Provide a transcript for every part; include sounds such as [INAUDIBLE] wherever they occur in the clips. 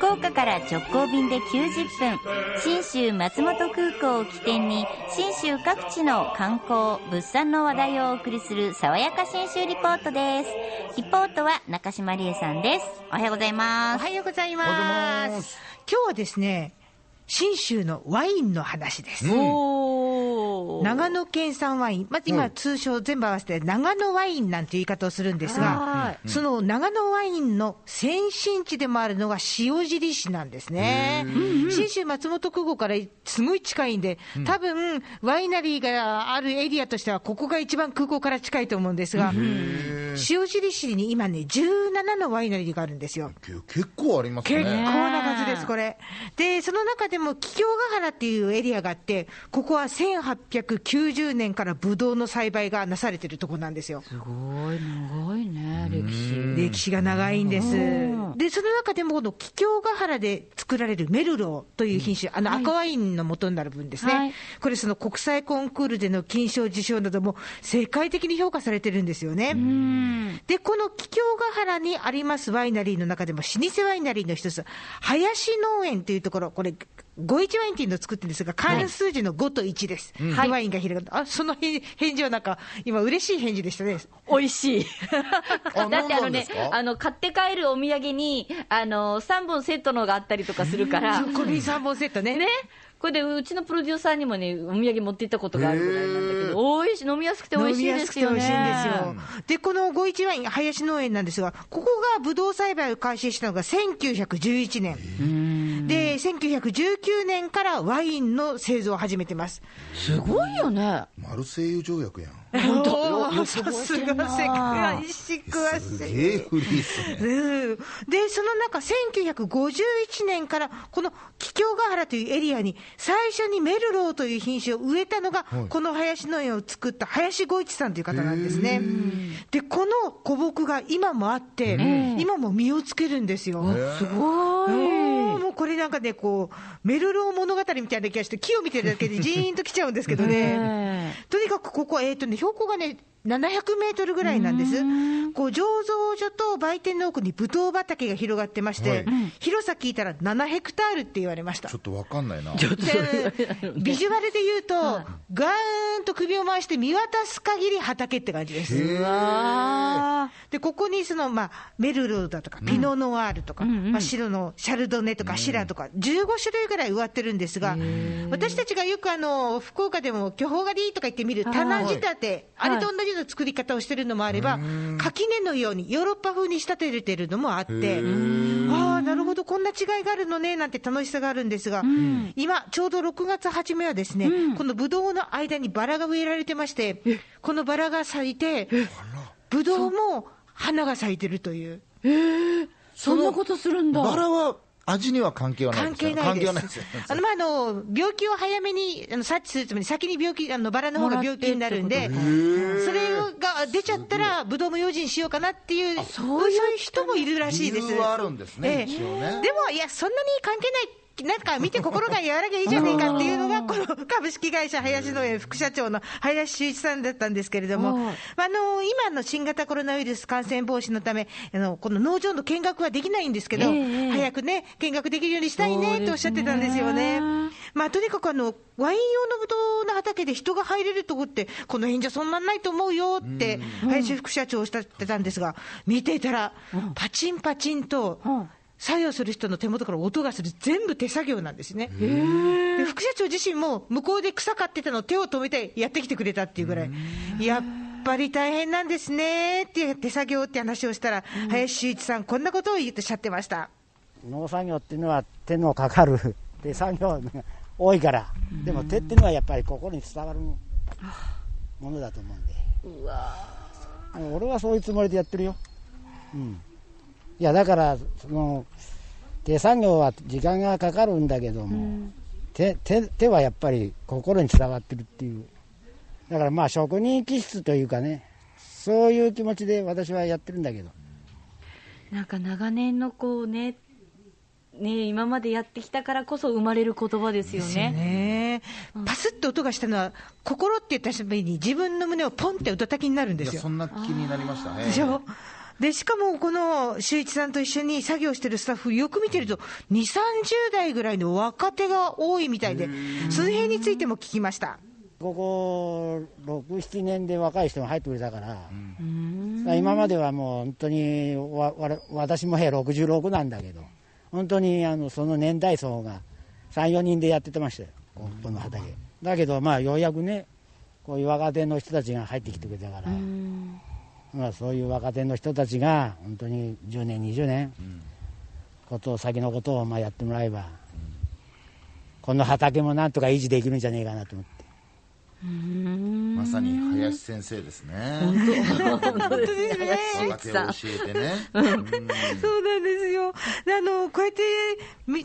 福岡から直行便で90分信州松本空港を起点に信州各地の観光物産の話題をお送りする爽やか信州リポートです。リポートは中島理恵さんです。おはようございおます。はようございおはようございま。ます。今日はですね、信州のワインの話です。お長野県産ワイン、まず今、通称全部合わせて長野ワインなんていう言い方をするんですが、その長野ワインの先進地でもあるのが塩尻市なんですね。信州松本空港からすごい近いんで、多分ワイナリーがあるエリアとしては、ここが一番空港から近いと思うんですが、塩尻市に今ね、17のワイナリーがあるんですよ。け結構あります結構ね。な数です、これ。で、その中でも、桔梗ヶ原っていうエリアがあって、ここは1890年からブドウの栽培がなされてるとこなんですよ。すごい長いね歴史歴史が長いんです。で、その中でも、この桔梗ヶ原で作られるメルローという品種、あの赤ワインの元になる分ですね。はい。これ、その国際コンクールでの金賞受賞なども世界的に評価されてるんですよね。で、この桔梗ヶ原にありますワイナリーの中でも、老舗ワイナリーの一つ、林農園というところ、これ、51ワインっていうのを作ってるんですが、関数字の5と1です。でワインが広がって、あ、その返返事はなんか、今、嬉しい返事でしたね。美味しい。あ [LAUGHS] だってあのねあの買って帰るお土産にあの3本セットのがあったりとかするから [LAUGHS] これに3本セットね。ねこれでうちのプロデューサーにもねお土産持って行ったことがあるぐらいなんだけど美味しい飲みやすくて美味しいですよね飲みやすくて美味しいんですよ。で、この51ワイン、林農園なんですが、ここがブドウ栽培を開始したのが1911年。で、1919年からワインの製造を始めてます。すごいよねマルセイユ条約やん。本当さすが世界史詳すしい。げえフリーっすね。うんで、その中、1951年から、この桔梗ヶ原というエリアに、最初にメルローという品種を植えたのが、この林農園を作った林五一さんという方なんですね。で、この古木が今もあって、今も実をつけるんですよ。すごいもうこれなんかね、こう、メルロー物語みたいな気がして、木を見てるだけでジーンときちゃうんですけどね。[LAUGHS] とにかくここ、えっ、とね、標高がね、700メートルぐらいなんです。こう醸造所と売店の奥にブドウ畑が広がってまして、はい。広さ聞いたら7ヘクタールって言われました。ちょ。っとわかんないな。でビジュアルで言うと、ガーンと首を回して見渡す限り畑って感じです。うわで、ここにその、まあ、メルローだとか、ピノノワールとか、まあ、白のシャルドネとかシラとか、15種類ぐらい植わってるんですが、私たちがよくあの、福岡でも巨峰狩りとか言ってみる棚仕立て、あれと同じような作り方をしてるのもあれば、垣根のようにヨーロッパ風に仕立ててるのもあって、ああ、なるほど、こんな違いがあるのね、なんて楽しさがあるんですが、今、ちょうど6月初めはですね、このブドウの間にバラが植えられてまして、このバラが咲いて、ブドウも花が咲いてるという。そんなことするんだ。バラは味には関係はない関ですよ係ないです。関係はないですよ。[LAUGHS] あの、まあ、あの、病気を早めにあの察知するために、先に病気、あの、バラの方が病気になるんで、それが出ちゃったら、ブドウも用心しようかなっていう、そういう人もいるらしいです。理由はあるんですねねでも、いや、そんなに関係ない。なんか見て心が和らぎゃいいじゃねえかっていうのが、この株式会社林農園副社長の林修一さんだったんですけれども、はい。あの今の新型コロナウイルス感染防止のため、あのこの農場の見学はできないんですけど、ええ早くね、見学できるようにしたいねっておっしゃってたんですよね。まあ、とにかくあの、ワイン用のブドウの畑で人が入れるとこって、この辺じゃそんなんないと思うよって、林副社長おっしゃってたんですが、見てたら、パチンパチンと、作業する人の手元から音がする、全部手作業なんですね。で副社長自身も、向こうで草刈ってたのを手を止めてやってきてくれたっていうぐらい、やっぱり大変なんですねって、手作業って話をしたら、林修一さん、こんなことを言っておっしゃってました。農作業っていうのは手のかかる [LAUGHS] 手作業が多いから、でも手っていうのはやっぱり心に伝わるものだと思うんで。俺はそういうつもりでやってるよ。うん。いや、だから、その、手作業は時間がかかるんだけども、手、手、手はやっぱり心に伝わってるっていう。だからまあ職人気質というかね、そういう気持ちで私はやってるんだけど。なんか長年のこうねね今までやってきたからこそ生まれる言葉ですよですよね。ねパスッと音がしたのは、心って言った瞬間に自分の胸をポンって音たきになるんですよいやそ。んな気になりましたね。でしょ？でしかもこの修一さんと一緒に作業してるスタッフ、よく見てると、2、30代ぐらいの若手が多いみたいで、その辺についても聞きました。ここ6、7年で若い人が入ってくれたから、から今まではもう本当にわわ私も66なんだけど、本当にあのその年代層が3、4人でやっててましたよ、ここの畑。だけど、まあ、ようやくね、こういう若手の人たちが入ってきてくれたから、まあ、そういう若手の人たちが、本当に10年、20年、ことを先のことをまあやってもらえば、この畑もなんとか維持できるんじゃねえかなと思って。まさに林先生ですね。本当ですね。畑を教えてね。そうなんですよ。あの、こうやっ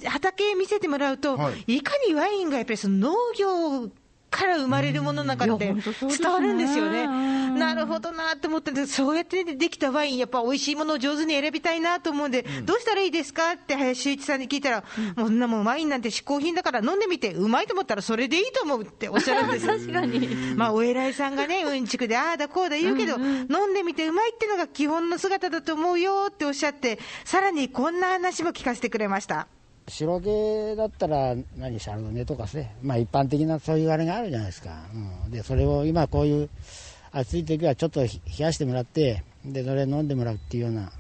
て畑見せてもらうと、はい、いかにワインがやっぱりその農業から生まれるものなんかって伝わるんですよね。なるほどなと思ってそうやってできたワイン、やっぱ美味しいものを上手に選びたいなと思うんで、どうしたらいいですかって林修一さんに聞いたら、もうそんなもんワインなんて嗜好品だから飲んでみて、うまいと思ったらそれでいいと思うっておっしゃるんです確かに。まあ、お偉いさんがね、うんちくでああだこうだ言うけど、飲んでみてうまいっていうのが基本の姿だと思うよっておっしゃって、さらにこんな話も聞かせてくれました。白毛だったら何シャルドネとかね、まあ、一般的なそういうあれがあるじゃないですか、うん、でそれを今こういう暑い時はちょっと冷やしてもらってでそれ飲んでもらうっていうような。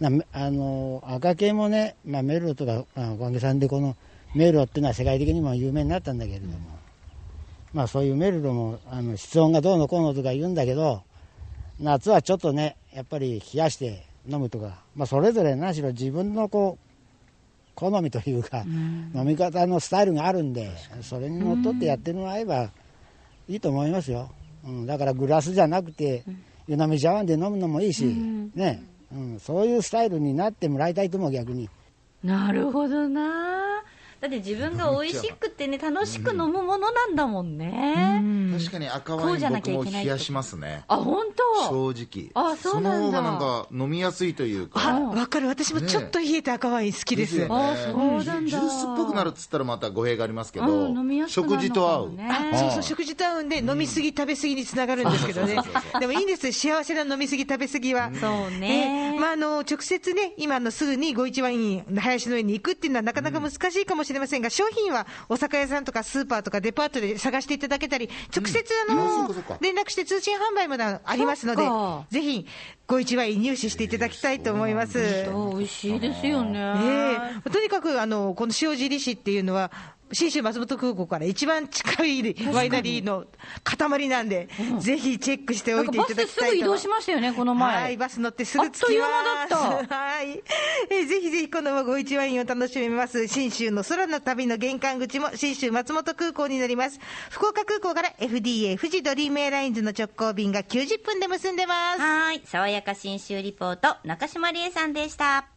なあの赤系もね、まあ、メルロとか、あ、おかげさんでこのメルロっていうのは世界的にも有名になったんだけれども、まあ、そういうメルロもあの室温がどうのこうのとか言うんだけど夏はちょっとねやっぱり冷やして飲むとか、まあ、それぞれ何しろ自分のこう好みというか、飲み方のスタイルがあるんで、それにのっとってやってもらえばいいと思いますよ。うん、だからグラスじゃなくて、湯飲み茶碗で飲むのもいいし、ね、うん、そういうスタイルになってもらいたいと思う、逆に。なるほどな。だって自分が美味しくてね、楽しく飲むものなんだもんね。確かに赤ワイン僕も冷やしますね。あ、本当？正直。あ、そうなんだ。その方がなんか飲みやすいというか。わかる。私もちょっと冷えた赤ワイン好きです。あ、そうなんだ。ジュースっぽくなるっつったらまた語弊がありますけど、食事と合う。あ、そうそう、食事と合うんで、飲みすぎ、食べすぎにつながるんですけどね。でもいいんです。幸せな飲みすぎ、食べすぎは。そうね。まあ、あの、直接ね、今のすぐに五一ワイン、林の上に行くっていうのはなかなか難しいかもしれませんが、商品はお酒屋さんとかスーパーとかデパートで探していただけたり、直接あの、連絡して通信販売までありますので、ぜひ、ご一枚入手していただきたいと思います。美味しいですよね。えー、とにかく、あの、この塩尻市っていうのは、信州松本空港から一番近いワイナリーの塊なんで、うん、ぜひチェックしておいていただきたいと。バスすぐ移動しましたよね、この前。はい、バス乗ってすぐ着きます。あっという間だった。[LAUGHS] はい。このご一ワインを楽しめます。信州の空の旅の玄関口も信州松本空港になります。福岡空港から FDA 富士ドリームエアラインズの直行便が90分で結んでます。はい。爽やか信州リポート、中島理恵さんでした。